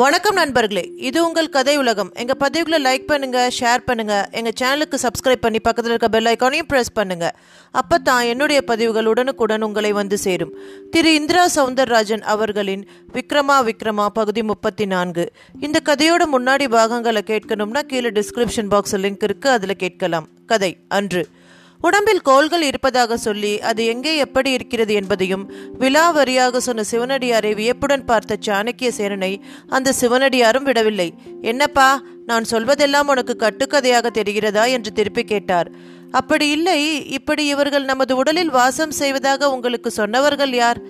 வணக்கம் நண்பர்களே இது உங்கள் கதை உலகம். எங்கள் பதிவுகளை லைக் பண்ணுங்கள் ஷேர் பண்ணுங்கள் எங்கள் சேனலுக்கு சப்ஸ்கிரைப் பண்ணி பக்கத்தில் இருக்க பெல் ஐக்கானையும் ப்ரெஸ் பண்ணுங்கள் அப்போ தான் என்னுடைய பதிவுகள் உடனுக்குடன் உங்களை வந்து சேரும். திரு. இந்திரா சவுந்தரராஜன் அவர்களின் விக்ரமா விக்ரமா பகுதி முப்பத்தி நான்கு இந்த கதையோட முன்னாடி பாகங்களை கேட்கணும்னா கீழே டிஸ்கிரிப்ஷன் பாக்ஸில் லிங்க் இருக்குது அதில் கேட்கலாம். கதை அன்று. உடம்பில் கோள்கள் இருப்பதாக சொல்லி அது எங்கே எப்படி இருக்கிறது என்பதையும் விலாவரியாக சொன்ன சிவனடியாரை வியப்புடன் பார்த்த சாணக்கிய சேனனை அந்த சிவனடியாரும் விடவில்லை. என்னப்பா நான் சொல்வதெல்லாம் உனக்கு கட்டுக்கதையாக தெரிகிறதா? என்று திருப்பி கேட்டார். அப்படி இல்லை இப்படி இவர்கள் நமது உடலில் வாசம் செய்வதாக உங்களுக்கு சொன்னவர்கள் யார்?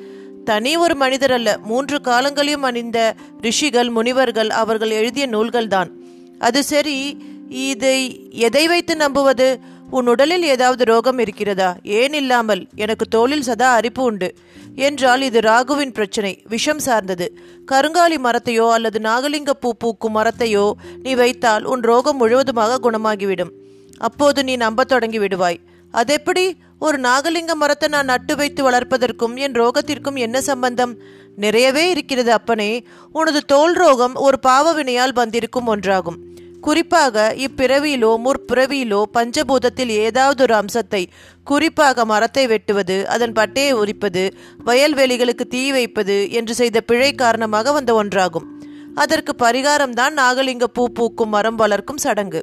தனி ஒரு மனிதர் அல்ல மூன்று காலங்களையும் அணிந்த ரிஷிகள் முனிவர்கள் அவர்கள் எழுதிய நூல்கள்தான். அது சரி இதை எதை வைத்து நம்புவது? உன் உடலில் ஏதாவது ரோகம் இருக்கிறதா? ஏன் இல்லாமல்? எனக்கு தோளில் சதா அரிப்பு உண்டு. என்றால் இது ராகுவின் பிரச்சனை விஷம் சார்ந்தது. கருங்காலி மரத்தையோ அல்லது நாகலிங்க பூ பூக்கும் மரத்தையோ நீ வைத்தால் உன் ரோகம் முழுவதுமாக குணமாகிவிடும். அப்போது நீ நம்பத் தொடங்கி விடுவாய். அதெப்படி? ஒரு நாகலிங்க மரத்தை நான் நட்டு வைத்து வளர்ப்பதற்கும் என் ரோகத்திற்கும் என்ன சம்பந்தம்? நிறையவே இருக்கிறது அப்பனே. உனது தோல் ரோகம் ஒரு பாவவினையால் வந்திருக்கும் ஒன்றாகும். குறிப்பாக இப்பிறவியிலோ முற்பிறவியிலோ பஞ்சபூதத்தில் ஏதாவது ஒரு அம்சத்தை குறிப்பாக மரத்தை வெட்டுவது அதன் பட்டையை உரிப்பது வயல்வெளிகளுக்கு தீ வைப்பது என்று செய்த பிழை காரணமாக வந்த ஒன்றாகும். அதற்கு பரிகாரம்தான் நாகலிங்க பூ பூக்கும் மரம் வளர்க்கும் சடங்கு.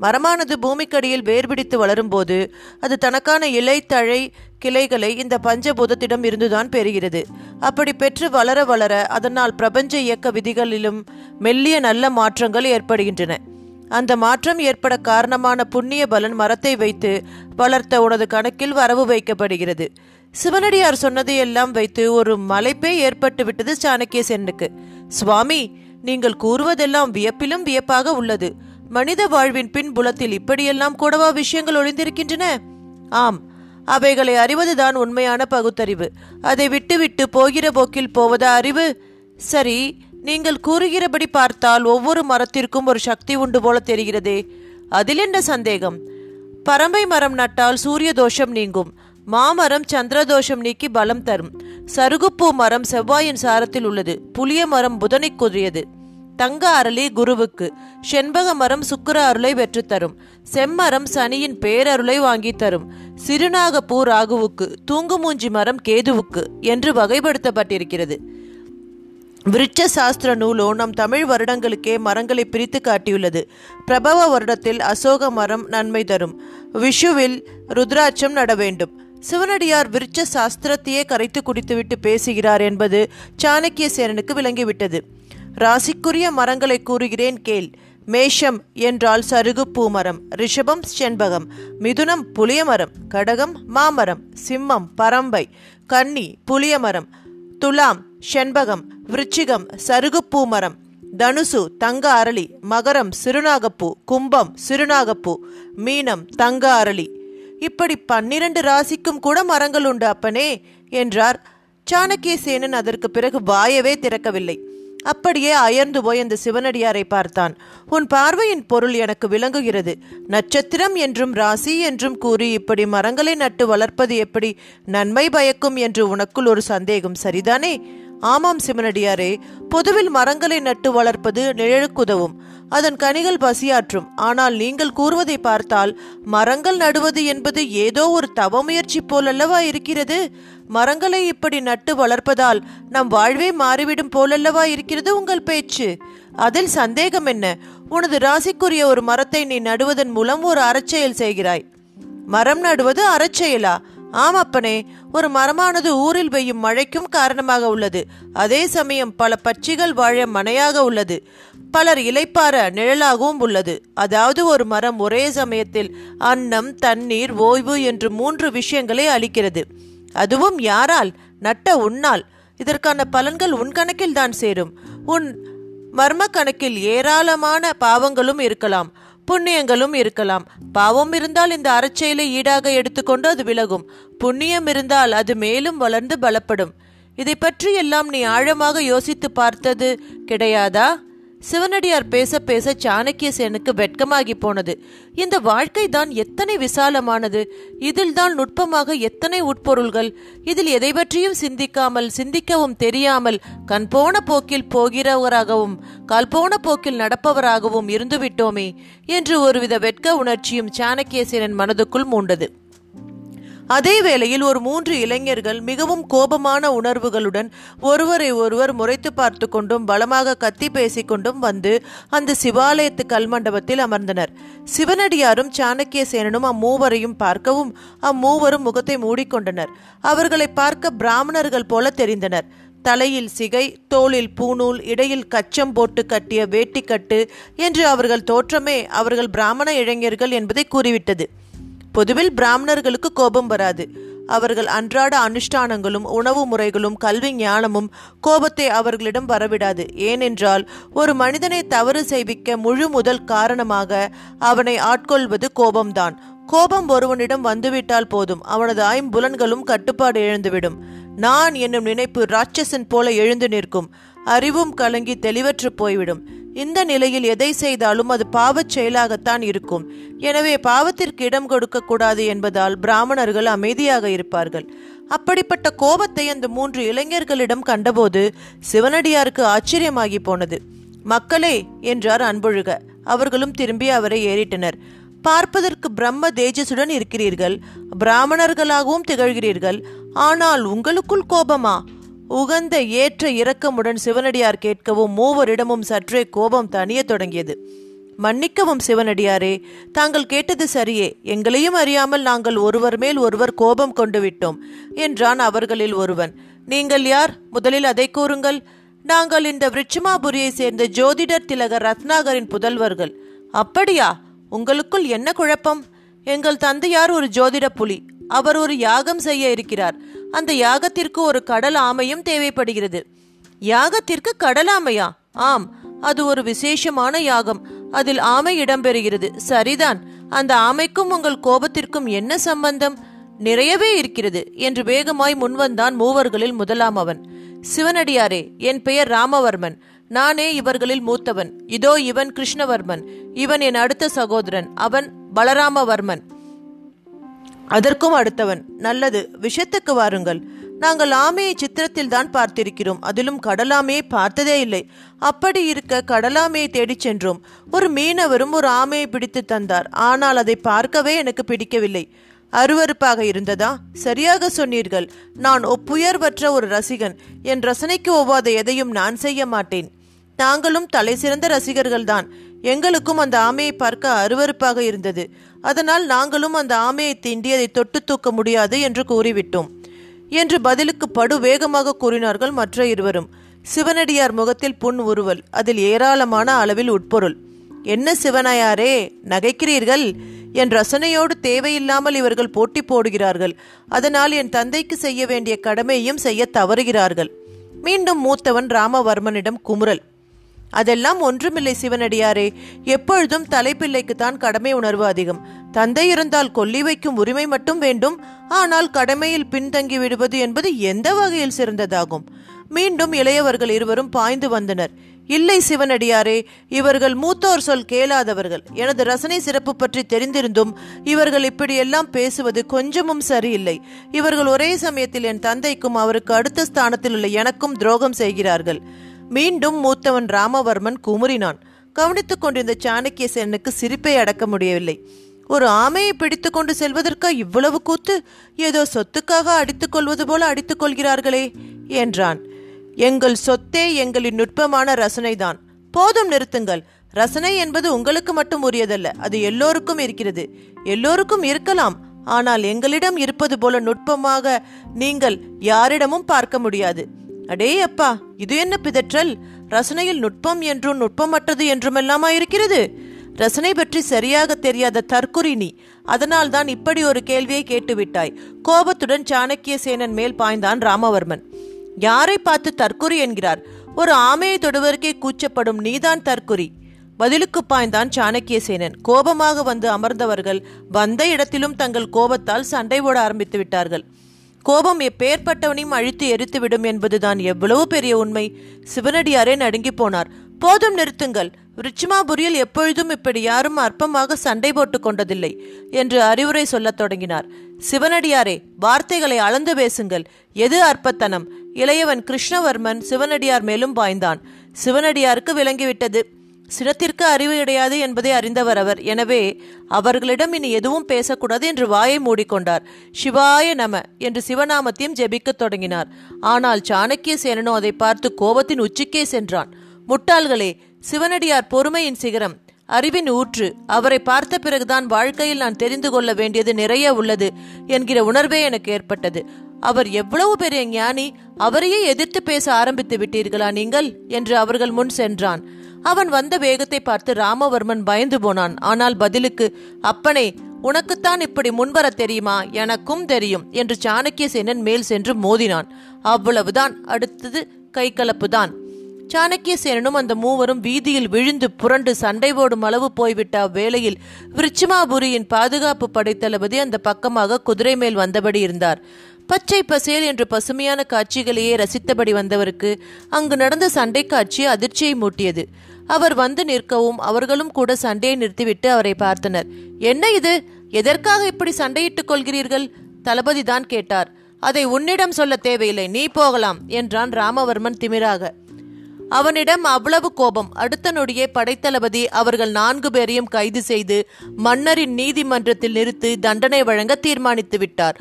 மரமானது பூமிக்கடியில் வேர்பிடித்து வளரும்போது அது தனக்கான இலை தழை கிளைகளை இந்த பஞ்சபூதத்திடம் இருந்துதான் பெறுகிறது. அப்படி பெற்று வளர வளர அதனால் பிரபஞ்ச இயக்க விதிகளிலும் மெல்லிய நல்ல மாற்றங்கள் ஏற்படுகின்றன. அந்த மாற்றம் ஏற்பட காரணமான புண்ணிய பலன் மரத்தை வைத்து வளர்த்த உனது கணக்கில் வரவு வைக்கப்படுகிறது. சிவனடியார் சொன்னதையெல்லாம் வைத்து ஒரு மலைப்பே ஏற்பட்டு விட்டது சாணக்கிய சென்னுக்கு சுவாமி நீங்கள் கூறுவதெல்லாம் வியப்பிலும் வியப்பாக உள்ளது. மனித வாழ்வின் பின்புலத்தில் இப்படியெல்லாம் கூடவா விஷயங்கள் ஒளிந்திருக்கின்றன ஆம் அவைகளை அறிவதுதான் உண்மையான பகுத்தறிவு. அதை விட்டுவிட்டு போகிற போக்கில் போவதா அறிவு? சரி நீங்கள் கூறுகிறபடி பார்த்தால் ஒவ்வொரு மரத்திற்கும் ஒரு சக்தி உண்டு போல தெரிகிறதே. அதில் என்ன சந்தேகம்? பரம்பை மரம் நட்டால் சூரிய தோஷம் நீங்கும். மாமரம் சந்திர தோஷம் நீக்கி பலம் தரும். சருகுப்பூ மரம் செவ்வாயின் சாரத்தில் உள்ளது. புளிய மரம் புதனைக்குரியது தங்க அரளி குருவுக்கு. செண்பக மரம் சுக்கர அருளை பெற்றுத்தரும். தரும் செம்மரம் சனியின் பேரருளை வாங்கி தரும் சிறுநாகப்பூ ராகுவுக்கு தூங்குமூஞ்சி மரம் கேதுவுக்கு என்று வகைப்படுத்தப்பட்டிருக்கிறது. விருட்ச சாஸ்திர நூலோ நம் தமிழ் வருடங்களுக்கே மரங்களை பிரித்து காட்டியுள்ளது. பிரபவ வருடத்தில் அசோக மரம் நன்மை தரும். விஷுவில் ருத்ராட்சம் நட வேண்டும். சிவனடியார் விருட்ச சாஸ்திரத்தையே கரைத்து குடித்துவிட்டு பேசுகிறார் என்பது சாணக்கிய சேனனுக்கு விளங்கிவிட்டது. ராசிக்குரிய மரங்களை கூறுகிறேன் கேள். மேஷம் என்றால் சருகு பூமரம். ரிஷபம் செண்பகம். மிதுனம் புளியமரம் கடகம் மாமரம். சிம்மம் பரம்பை. கன்னி புளியமரம் துலாம் செண்பகம். விருச்சிகம் சருகுப்பூ மரம் தனுசு தங்க அரளி. மகரம் சிறுநாகப்பூ. கும்பம் சிறுநாகப்பூ. மீனம் தங்க அரளி. இப்படி பன்னிரண்டு ராசிக்கும் கூட மரங்கள் உண்டு அப்பனே என்றார். சாணக்கிய சேனன் அதற்கு பிறகு வாயவே திறக்கவில்லை. அப்படியே அயர்ந்து போய் அந்த சிவனடியாரை பார்த்தான். உன் பார்வையின் பொருள் எனக்கு விளங்குகிறது. நட்சத்திரம் என்றும் ராசி என்றும் கூறி இப்படி மரங்களை நட்டு வளர்ப்பது எப்படி? நன்மை பயக்கும் என்று உனக்குள் ஒரு சந்தேகம் சரிதானே? ஆமாம் சிவனடியாரே. பொதுவில் மரங்களை நட்டு வளர்ப்பது நிழலுக்குதவும். அதன் கனிகள் பசியாற்றும். ஆனால் நீங்கள் கூறுவதை பார்த்தால் மரங்கள் நடுவது என்பது ஏதோ ஒரு தவ முயற்சி போலல்லவா இருக்கிறது? மரங்களை இப்படி நட்டு வளர்ப்பதால் நம் வாழ்வே மாறிவிடும் போலல்லவா இருக்கிறது உங்கள் பேச்சு? அதில் சந்தேகம் என்ன? உனது ராசிக்குரிய ஒரு மரத்தை நீ நடுவதன் மூலம் ஒரு அறச்செயல் செய்கிறாய். மரம் நடுவது அறச்செயலா? ஆமப்பனே ஒரு மரமானது ஊரில் பெய்யும் மழைக்கும் காரணமாக உள்ளது. அதே சமயம் பல பட்சிகள் வாழ மனையாக உள்ளது. பலர் இலைப்பார நிழலாகவும் உள்ளது. அதாவது ஒரு மரம் ஒரே சமயத்தில் அன்னம் தண்ணீர் ஓய்வு என்று மூன்று விஷயங்களை அளிக்கிறது. அதுவும் யாரால்? நட்ட உன்னால். இதற்கான பலன்கள் உன் கணக்கில் தான் சேரும். உன் மர்ம கணக்கில் ஏராளமான பாவங்களும் இருக்கலாம். புண்ணியங்களும் இருக்கலாம். பாவம் இருந்தால் இந்த அறச்செயலை ஈடாக எடுத்துக்கொண்டு அது விலகும். புண்ணியம் இருந்தால் அது மேலும் வளர்ந்து பலப்படும். இதை பற்றி எல்லாம் நீ ஆழமாக யோசித்து பார்த்தது கிடையாதா? சிவனடியார் பேச பேச சாணக்கிய சேனுக்கு வெட்கமாகி போனது. இந்த வாழ்க்கை தான் எத்தனை விசாலமானது. இதில் தான் நுட்பமாக எத்தனை உட்பொருள்கள். இதில் எதை பற்றியும் சிந்திக்காமல் சிந்திக்கவும் தெரியாமல் கண் போன போக்கில் போகிறவராகவும் கால் போன போக்கில் நடப்பவராகவும் இருந்துவிட்டோமே என்று ஒருவித வெட்க உணர்ச்சியும் சாணக்கியசேனன் மனதுக்குள் மூண்டது. அதே வேளையில் ஒரு மூன்று இளைஞர்கள் மிகவும் கோபமான உணர்வுகளுடன் ஒருவரை ஒருவர் முறைத்து பார்த்து கொண்டும் பலமாக கத்தி பேசிக்கொண்டும் வந்து அந்த சிவாலயத்து கல்மண்டபத்தில் அமர்ந்தனர். சிவனடியாரும் சாணக்கிய சேனனும் அம்மூவரையும் பார்க்கவும் அம்மூவரும் முகத்தை மூடிக்கொண்டனர் அவர்களை பார்க்க பிராமணர்கள் போல தெரிந்தனர். தலையில் சிகை தோளில் பூநூல் இடையில் கச்சம் போட்டு கட்டிய வேட்டிக்கட்டு என்று அவர்கள் தோற்றமே அவர்கள் பிராமண இளைஞர்கள் என்பதை கூறிவிட்டது. பொதுவில் பிராமணர்களுக்கு கோபம் வராது. அவர்கள் அன்றாட அனுஷ்டானங்களும் உணவு முறைகளும் கல்வி ஞானமும் கோபத்தை அவர்களிடம் வரவிடாது. ஏனென்றால் ஒரு மனிதனை தவறு செய்விக்க முழு முதல் காரணமாக அவனை ஆட்கொள்வது கோபம்தான். கோபம் ஒருவனிடம் வந்துவிட்டால் போதும். அவனது ஐம்புலன்களும் கட்டுப்பாடு எழுந்துவிடும் நான் என்னும் நினைப்பு ராட்சசன் போல எழுந்து நிற்கும். அறிவும் கலங்கி தெளிவற்று போய்விடும். இந்த நிலையில் எதை செய்தாலும் அது பாவச் செயலாகத்தான் இருக்கும். எனவே பாவத்திற்கு இடம் கொடுக்கக்கூடாது என்பதால் பிராமணர்கள் அமைதியாக இருப்பார்கள். அப்படிப்பட்ட கோபத்தை அந்த மூன்று இளைஞர்களிடம் கண்டபோது சிவனடியாருக்கு ஆச்சரியமாகி போனது. மக்களே என்றார் அன்பொழுக. அவர்களும் திரும்பி அவரை ஏறிட்டனர். பார்ப்பதற்கு பிரம்ம தேஜசுடன் இருக்கிறீர்கள். பிராமணர்களாகவும் திகழ்கிறீர்கள். ஆனால் உங்களுக்குள் கோபமா? உகந்த ஏற்ற இரக்கமுடன் சிவனடியார் கேட்கவும் மூவரிடமும் சற்றே கோபம் தணிய தொடங்கியது. மன்னிக்கவும் சிவனடியாரே தாங்கள் கேட்டது சரியே. எங்களையும் அறியாமல் நாங்கள் ஒருவர் மேல் ஒருவர் கோபம் கொண்டு விட்டோம் என்றான் அவர்களில் ஒருவன். நீங்கள் யார்? முதலில் அதை கூறுங்கள். நாங்கள் இந்த விருட்சமாபுரியை சேர்ந்த ஜோதிடர் திலகர் ரத்னாகரின் புதல்வர்கள். அப்படியா? உங்களுக்குள் என்ன குழப்பம்? எங்கள் தந்தையார் ஒரு ஜோதிட புலி. அவர் ஒரு யாகம் செய்ய இருக்கிறார். அந்த யாகத்திற்கு ஒரு கடல் ஆமையும் தேவைப்படுகிறது. யாகத்திற்கு கடல் ஆமையா? ஆம் அது ஒரு விசேஷமான யாகம். அதில் ஆமை இடம்பெறுகிறது. சரிதான் அந்த ஆமைக்கும் உங்கள் கோபத்திற்கும் என்ன சம்பந்தம்? நிறையவே இருக்கிறது என்று வேகமாய் முன்வந்தான் மூவர்களில் முதலாம் அவன். சிவனடியாரே என் பெயர் ராமவர்மன். நானே இவர்களில் மூத்தவன். இதோ இவன் கிருஷ்ணவர்மன். இவன் என் அடுத்த சகோதரன். அவன் பலராமவர்மன். அதற்கும் அடுத்தவன் நல்லது விஷயத்துக்கு வாருங்கள். நாங்கள் ஆமையை சித்திரத்தில் தான் பார்த்திருக்கிறோம் அதிலும் கடலாமையை பார்த்ததே இல்லை. அப்படி இருக்க கடலாமையை தேடிச் சென்றோம். ஒரு மீனவரும் ஒரு ஆமையை பிடித்து தந்தார் ஆனால் அதை பார்க்கவே எனக்கு பிடிக்கவில்லை. அருவருப்பாக இருந்ததா? சரியாக சொன்னீர்கள் நான் ஒப்புயர்வற்ற ஒரு ரசிகன் என் ரசனைக்கு ஒவ்வாத எதையும் நான் செய்ய மாட்டேன். நாங்களும் தலை சிறந்த ரசிகர்கள்தான் எங்களுக்கும் அந்த ஆமையை பார்க்க அருவருப்பாக இருந்தது. அதனால் நாங்களும் அந்த ஆமையை தீண்டி அதை தொட்டு தூக்க முடியாது என்று கூறிவிட்டோம். என்று பதிலுக்கு படு வேகமாக கூறினார்கள் மற்ற இருவரும். சிவனடியார் முகத்தில் புண் உருவல் அதில் ஏராளமான அளவில் உட்பொருள். என்ன சிவனையாரே நகைக்கிறீர்கள் என் ரசனையோடு தேவையில்லாமல் இவர்கள் போட்டி போடுகிறார்கள். அதனால் என் தந்தைக்கு செய்ய வேண்டிய கடமையும் செய்ய தவறுகிறார்கள். மீண்டும் மூத்தவன் ராமவர்மனிடம் குமுறல். அதெல்லாம் ஒன்றுமில்லை சிவனடியாரே. எப்பொழுதும் தலைப்பிள்ளைக்குத்தான் கடமை உணர்வு அதிகம். தந்தை இருந்தால் கொல்லி வைக்கும் உரிமை மட்டும் வேண்டும். ஆனால் கடமையில் பின்தங்கி விடுவது என்பது எந்த வகையில் சிறந்ததாகும்? மீண்டும் இளையவர்கள் இருவரும் பாய்ந்து வந்தனர். இல்லை சிவனடியாரே இவர்கள் மூத்தோர் சொல் கேளாதவர்கள். எனது ரசனை சிறப்பு பற்றி தெரிந்திருந்தும் இவர்கள் இப்படியெல்லாம் பேசுவது கொஞ்சமும் சரியில்லை. இவர்கள் ஒரே சமயத்தில் என் தந்தைக்கும் அவருக்கு அடுத்த ஸ்தானத்தில் உள்ள எனக்கும் துரோகம் செய்கிறார்கள். மீண்டும் மூத்தவன் ராமவர்மன் குமுறினான். கவனித்துக் கொண்டிருந்த சாணக்கிய சேனுக்கு சிரிப்பை அடக்க முடியவில்லை. ஒரு ஆமையை பிடித்து கொண்டு செல்வதற்கா இவ்வளவு கூத்து? ஏதோ சொத்துக்காக அடித்துக் கொள்வது போல அடித்துக் கொள்கிறார்களே என்றான். எங்கள் சொத்தே எங்களின் நுட்பமான ரசனைதான். போதும் நிறுத்துங்கள். ரசனை என்பது உங்களுக்கு மட்டும் உரியதல்ல அது எல்லோருக்கும் இருக்கிறது. எல்லோருக்கும் இருக்கலாம் ஆனால் எங்களிடம் இருப்பது போல நுட்பமாக நீங்கள் யாரிடமும் பார்க்க முடியாது. அடே அப்பா இது என்ன பிதற்றல்? ரசனையில் நுட்பம் என்றும் நுட்பமற்றது என்றுமெல்லாமா இருக்கிறது? ரசனை பற்றி சரியாக தெரியாத தற்குறி நீ அதனால் தான் இப்படி ஒரு கேள்வியை கேட்டுவிட்டாய். கோபத்துடன் சாணக்கிய சேனன் மேல் பாய்ந்தான் ராமவர்மன். யாரை பார்த்து தற்குறி என்கிறார்? ஒரு ஆமையை தொடுவதற்கே கூச்சப்படும் நீதான் தற்குறி. பதிலுக்கு பாய்ந்தான் சாணக்கிய சேனன். கோபமாக வந்து அமர்ந்தவர்கள் வந்த இடத்திலும் தங்கள் கோபத்தால் சண்டை போட ஆரம்பித்து விட்டார்கள் கோபம் எப்பேற்பட்டவனையும் அழித்து எரித்துவிடும் என்பதுதான் எவ்வளவு பெரிய உண்மை. சிவனடியாரே நடுங்கி போனார். போதும் நிறுத்துங்கள். ரிச்சிமாபுரியில் எப்பொழுதும் இப்படி யாரும் அற்பமாக சண்டை போட்டுக் கொண்டதில்லை என்று அறிவுரை சொல்லத் தொடங்கினார். சிவனடியாரே வார்த்தைகளை அளந்து பேசுங்கள். எது அற்பத்தனம்? இளையவன் கிருஷ்ணவர்மன் சிவனடியார் மேலும் பாய்ந்தான். சிவனடியாருக்கு விளங்கிவிட்டது. சினத்திற்கு அறிவு கிடையாது என்பதை அறிந்தவர் அவர். எனவே அவர்களிடம் இனி எதுவும் பேசக்கூடாது என்று வாயை மூடிக்கொண்டார். சிவாய நம என்று சிவநாமத்தையும் ஜெபிக்கத் தொடங்கினார். ஆனால் சாணக்கிய சேனனோ அதை பார்த்து கோபத்தின் உச்சிக்கே சென்றான். முட்டாள்களே சிவனடியார் பொறுமையின் சிகரம் அறிவின் ஊற்று அவரை பார்த்த பிறகுதான் வாழ்க்கையில் நான் தெரிந்து கொள்ள வேண்டியது நிறைய உள்ளது என்கிற உணர்வே எனக்கு ஏற்பட்டது. அவர் எவ்வளவு பெரிய ஞானி அவரையே எதிர்த்து பேச ஆரம்பித்து விட்டீர்களா நீங்கள்? என்று அவர்கள் முன் சென்றான். அவன் வந்த வேகத்தை பார்த்து ராமவர்மன் பயந்து போனான். ஆனால் பதிலுக்கு அப்பனே உனக்குத்தான் இப்படி முன்வர தெரியுமா? எனக்கும் தெரியும் என்று சாணக்கிய சேனன் மேல் சென்று மோதினான். அவ்வளவுதான் அடுத்தது கைகலப்புதான். சாணக்கிய சேனனும் அந்த மூவரும் வீதியில் விழுந்து புரண்டு சண்டை போடும் அளவு போய்விட்ட அவ்வேளையில் விருச்சிமாபுரியின் பாதுகாப்பு படைத்தளபதி அந்த பக்கமாக குதிரை மேல் வந்தபடி இருந்தார். பச்சை பசேல் என்று பசுமையான காட்சிகளையே ரசித்தபடி வந்தவருக்கு அங்கு நடந்த சண்டை காட்சி அதிர்ச்சியை மூட்டியது. அவர் வந்து நிற்கவும் அவர்களும் கூட சண்டையை நிறுத்திவிட்டு அவரை பார்த்தனர். என்ன இது? எதற்காக இப்படி சண்டையிட்டுக் கொள்கிறீர்கள்? தளபதி தான் கேட்டார். அதை உன்னிடம் சொல்ல தேவையில்லை. நீ போகலாம் என்றான் ராமவர்மன் திமிராக. அவனிடம் அவ்வளவு கோபம். அடுத்த நொடியே படைத்தளபதி அவர்கள் நான்கு பேரையும் கைது செய்து மன்னரின் நீதிமன்றத்தில் நிறுத்தி தண்டனை வழங்க தீர்மானித்து விட்டார்.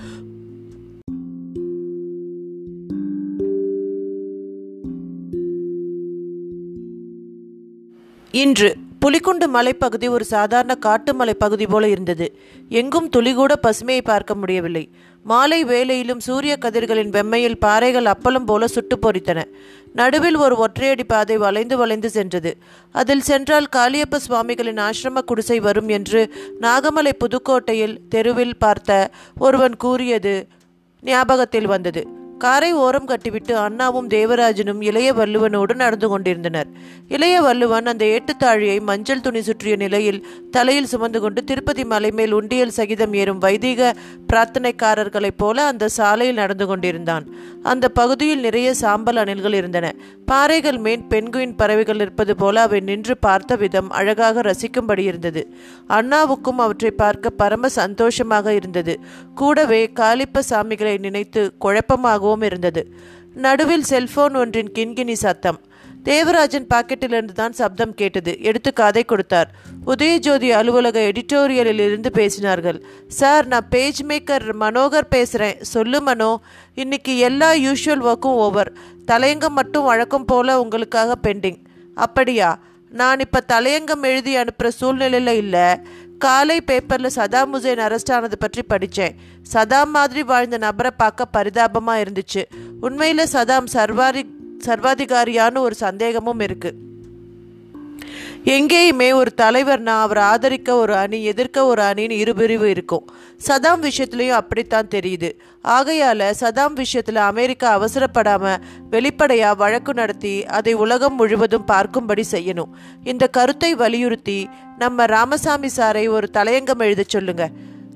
இன்று புலிக்குண்டு மலைப்பகுதி ஒரு சாதாரண காட்டு மலைப்பகுதி போல இருந்தது. எங்கும் துளிகூட பசுமையை பார்க்க முடியவில்லை. மாலை வேளையிலும் சூரிய கதிர்களின் வெம்மையில் பாறைகள் அப்பளம் போல சுட்டு பொறித்தன. நடுவில் ஒரு ஒற்றையடி பாதை வளைந்து வளைந்து சென்றது. அதில் சென்றால் காளியப்ப சுவாமிகளின் ஆசிரம குடிசை வரும் என்று நாகமலை புதுக்கோட்டையில் தெருவில் பார்த்த ஒருவன் கூறியது ஞாபகத்தில் வந்தது. காரை ஓரம் கட்டிவிட்டு அண்ணாவும் தேவராஜனும் இளைய வள்ளுவனோடு நடந்து கொண்டிருந்தனர். இளைய வள்ளுவன் அந்த ஏட்டுத்தாழியை மஞ்சள் துணி சுற்றிய நிலையில் தலையில் சுமந்து கொண்டு திருப்பதி மலை மேல் உண்டியல் சகிதம் ஏறும் வைதிக பிரார்த்தனைக்காரர்களைப் போல அந்த சாலையில் நடந்து கொண்டிருந்தான். அந்த பகுதியில் நிறைய சாம்பல் அணில்கள் இருந்தன. பாறைகள் மேல் பெண்குயின் பறவைகள் இருப்பது போல அவை நின்று பார்த்த விதம் அழகாக ரசிக்கும்படி இருந்தது. அண்ணாவுக்கும் அவற்றை பார்க்க பரம சந்தோஷமாக இருந்தது. கூடவே காளிப்ப சாமிகளை நினைத்து குழப்பமாகவும் இருந்தது. நடுவில் செல்போன் ஒன்றின் கிண்கிணி சத்தம். தேவராஜன் பாக்கெட்டிலிருந்து தான் சப்தம் கேட்டது. எடுத்து காதை கொடுத்தார். உதயஜோதி அலுவலக எடிட்டோரியலில் இருந்து பேசினார்கள். சார் நான் பேஜ் மேக்கர் மனோகர் பேசுகிறேன் சொல்லு மனோ. இன்னைக்கு எல்லா யூஷுவல் ஒர்க்கும் ஓவர். தலையங்கம் மட்டும் வழக்கம் போல உங்களுக்காக பெண்டிங். அப்படியா? நான் இப்போ தலையங்கம் எழுதி அனுப்புகிற சூழ்நிலையில் இல்லை. காலை பேப்பரில் சதாம் ஹுசேன் அரெஸ்ட் ஆனது பற்றி படித்தேன் சதாம் மாதிரி வாழ்ந்த நபரை பார்க்க பரிதாபமாக இருந்துச்சு. உண்மையில் சதாம் சர்வாரி சர்வாதிகாரியான்னு ஒரு சந்தேகமும் இருக்குது எங்கேயுமே ஒரு தலைவர்னா அவரை ஆதரிக்க ஒரு அணி எதிர்க்க ஒரு அணின்னு இருபிரிவு இருக்கும். சதாம் விஷயத்துலையும் அப்படித்தான் தெரியுது. ஆகையால் சதாம் விஷயத்தில் அமெரிக்கா அவசரப்படாமல் வெளிப்படையாக வழக்கு நடத்தி அதை உலகம் முழுவதும் பார்க்கும்படி செய்யணும். இந்த கருத்தை வலியுறுத்தி நம்ம ராமசாமி சாரை ஒரு தலையங்கம் எழுத சொல்லுங்க.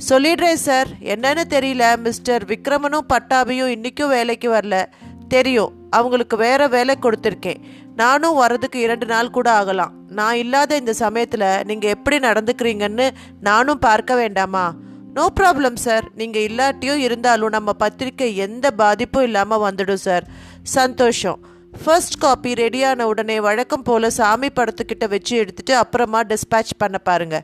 சொல்லிடுறேன் சார். என்னன்னு தெரியல. மிஸ்டர் விக்ரமனும் பட்டாபியும் இன்னைக்கும் வேலைக்கு வரல. தெரியும். அவங்களுக்கு வேற வேலை கொடுத்துருக்கேன். நானும் வரதுக்கு இரண்டு நாள் கூட ஆகலாம். நான் இல்லாத இந்த சமயத்தில் நீங்கள் எப்படி நடந்துக்கிறீங்கன்னு நானும் பார்க்க வேண்டாமா? நோ ப்ராப்ளம் சார் நீங்கள் இல்லாட்டியும் இருந்தாலும் நம்ம பத்திரிக்கை எந்த பாதிப்பும் இல்லாமல் வந்துடும் சார் சந்தோஷம். ஃபர்ஸ்ட் காப்பி ரெடியான உடனே வழக்கம் போல் சாமி படத்துக்கிட்ட வச்சு எடுத்துட்டு அப்புறமா டிஸ்பேட்ச் பண்ண பாருங்க.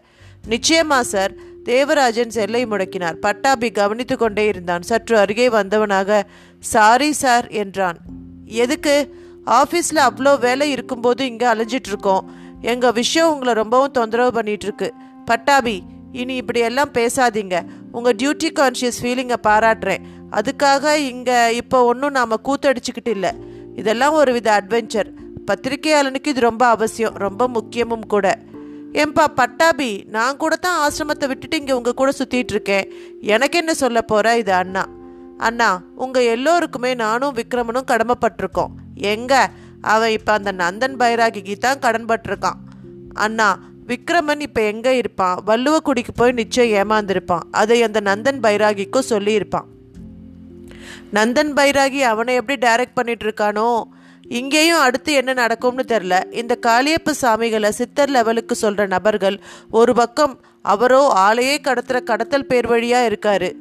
நிச்சயமா சார் தேவராஜன் செல்லை முடக்கினார். பட்டாபி கவனித்து கொண்டே இருந்தான். சற்று அருகே வந்தவனாக சாரி சார் என்றான். எதுக்கு? ஆஃபீஸில் அவ்வளோ வேலை இருக்கும்போது இங்கே அலைஞ்சிட்ருக்கோம். எங்கள் விஷயம் உங்களை ரொம்பவும் தொந்தரவு பண்ணிகிட்ருக்கு பட்டாபி இனி இப்படி எல்லாம் பேசாதீங்க. உங்கள் டியூட்டி கான்ஷியஸ் ஃபீலிங்கை பாராட்டுறேன். அதுக்காக இங்கே இப்போ ஒன்றும் நாம் கூத்தடிச்சுக்கிட்டு இல்லை. இதெல்லாம் ஒரு வித அட்வென்ச்சர் பத்திரிகையாளனுக்கு இது ரொம்ப அவசியம். ரொம்ப முக்கியமும் கூட. ஏன்பா பட்டாபி நான் கூட தான் ஆசிரமத்தை விட்டுட்டு இங்கே உங்கள் கூட சுற்றிட்டு இருக்கேன் எனக்கு என்ன சொல்ல போகிற இது அண்ணா? அண்ணா உங்கள் எல்லோருக்குமே நானும் விக்ரமனும் கடமைப்பட்டிருக்கோம் எங்க? அவன் இப்போ அந்த நந்தன் பைராகிக்கு தான் கடன்பட்டிருக்கான் அண்ணா விக்ரமன் இப்போ எங்கே இருப்பான்? வள்ளுவக்குடிக்கு போய் நிச்சயம் ஏமாந்திருப்பான். அதை அந்த நந்தன் பைராகிக்கும் சொல்லியிருப்பான். நந்தன் பைராகி அவனை எப்படி டைரக்ட் பண்ணிட்டு இருக்கானோ இங்கேயும் அடுத்து என்ன நடக்கும்னு தெரில இந்த காளியப்ப சாமிகளை சித்தர் லெவலுக்கு சொல்கிற நபர்கள் ஒரு பக்கம் அவரோ ஆளையே கடத்துகிற கடத்தல் பேர் வழியாக இருக்காரு.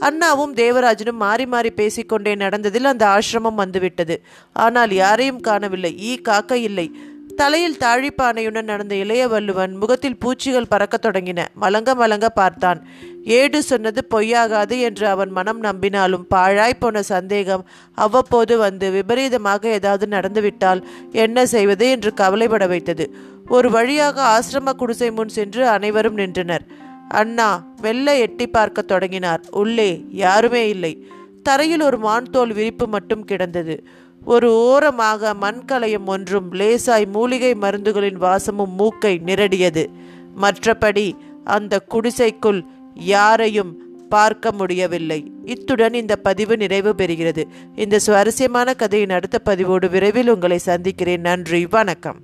அண்ணாவும் தேவராஜனும் மாறி மாறி பேசிக்கொண்டே நடந்ததில் அந்த ஆசிரமம் வந்துவிட்டது. ஆனால் யாரையும் காணவில்லை. ஈ காக்க இல்லை. தலையில் தாழிப்பானையுடன் நடந்த இளைய வள்ளுவன் முகத்தில் பூச்சிகள் பறக்கத் தொடங்கின. மலங்க மலங்க பார்த்தான். ஏடு சொன்னது பொய்யாகாது என்று அவன் மனம் நம்பினாலும் பாழாய் போன சந்தேகம் அவ்வப்போது வந்து விபரீதமாக ஏதாவது நடந்துவிட்டால் என்ன செய்வது என்று கவலைப்பட வைத்தது. ஒரு வழியாக ஆசிரம குடிசை முன் சென்று அனைவரும் நின்றனர். அண்ணா மெல்ல எட்டி பார்க்க தொடங்கினார். உள்ளே யாருமே இல்லை. தரையில் ஒரு மான் தோல் விரிப்பு மட்டும் கிடந்தது. ஒரு ஓரமாக மண்கலயம் ஒன்றும் லேசாய் மூலிகை மருந்துகளின் வாசமும் மூக்கை நிரடியது. மற்றபடி அந்த குடிசைக்குள் யாரையும் பார்க்க முடியவில்லை. இத்துடன் இந்த பதிவு நிறைவு பெறுகிறது. இந்த சுவாரஸ்யமான கதையின் அடுத்த பதிவோடு விரைவில் உங்களை சந்திக்கிறேன். நன்றி வணக்கம்.